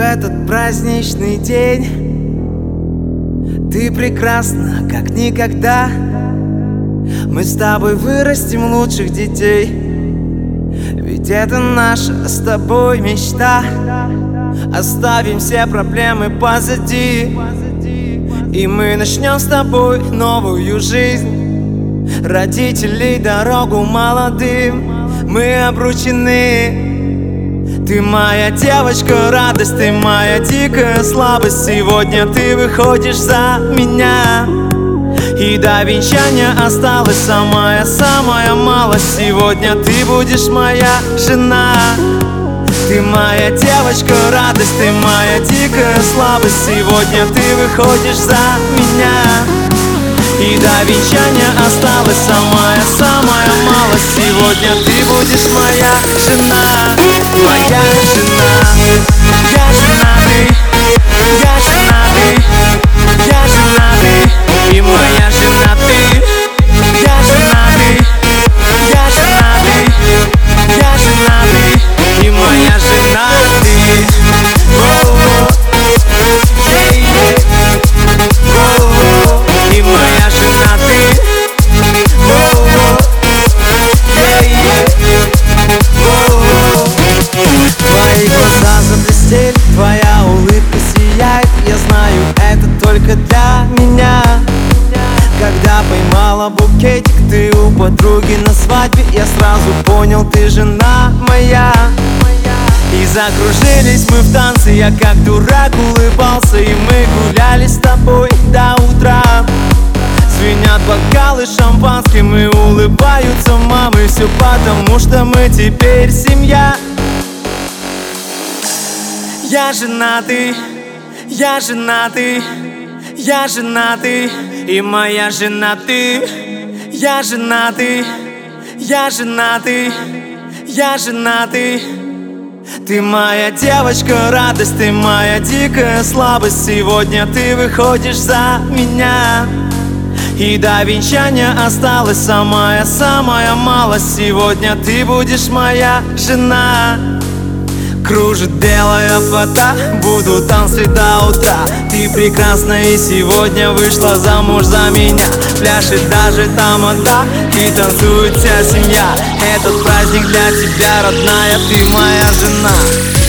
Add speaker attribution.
Speaker 1: Этот праздничный день. Ты прекрасна, как никогда. Мы с тобой вырастим лучших детей. Ведь это наша с тобой мечта. Оставим все проблемы позади. И мы начнем с тобой новую жизнь. Родителей дорогу молодым. Мы обручены ты моя девочка, радость, ты моя дикая слабость. Сегодня ты выходишь за меня. И до венчания осталась самая-самая малость. Сегодня ты будешь моя жена. Ты моя девочка, радость, ты моя дикая слабость. Сегодня ты выходишь за меня И до венчания осталась самая-самая малость Сегодня ты будешь моя жена Твоя жена подруги на свадьбе Я сразу понял, ты жена моя. И закружились мы в танце, я как дурак улыбался И мы гуляли с тобой до утра. Звенят бокалы шампанским и улыбаются мамы Все потому, что мы теперь семья. Я женатый, я женатый, я женатый И моя жена ты Я женатый, я женатый, я женатый. Ты моя девочка, радость, ты моя дикая слабость. Сегодня ты выходишь за меня. И до венчания осталась самая-самая малость. Сегодня ты будешь моя жена Кружит белая вода, буду танцевать до утра. Ты прекрасна и сегодня вышла замуж за меня. Пляшет даже тамада, и танцует вся семья. Этот праздник для тебя, родная, ты моя жена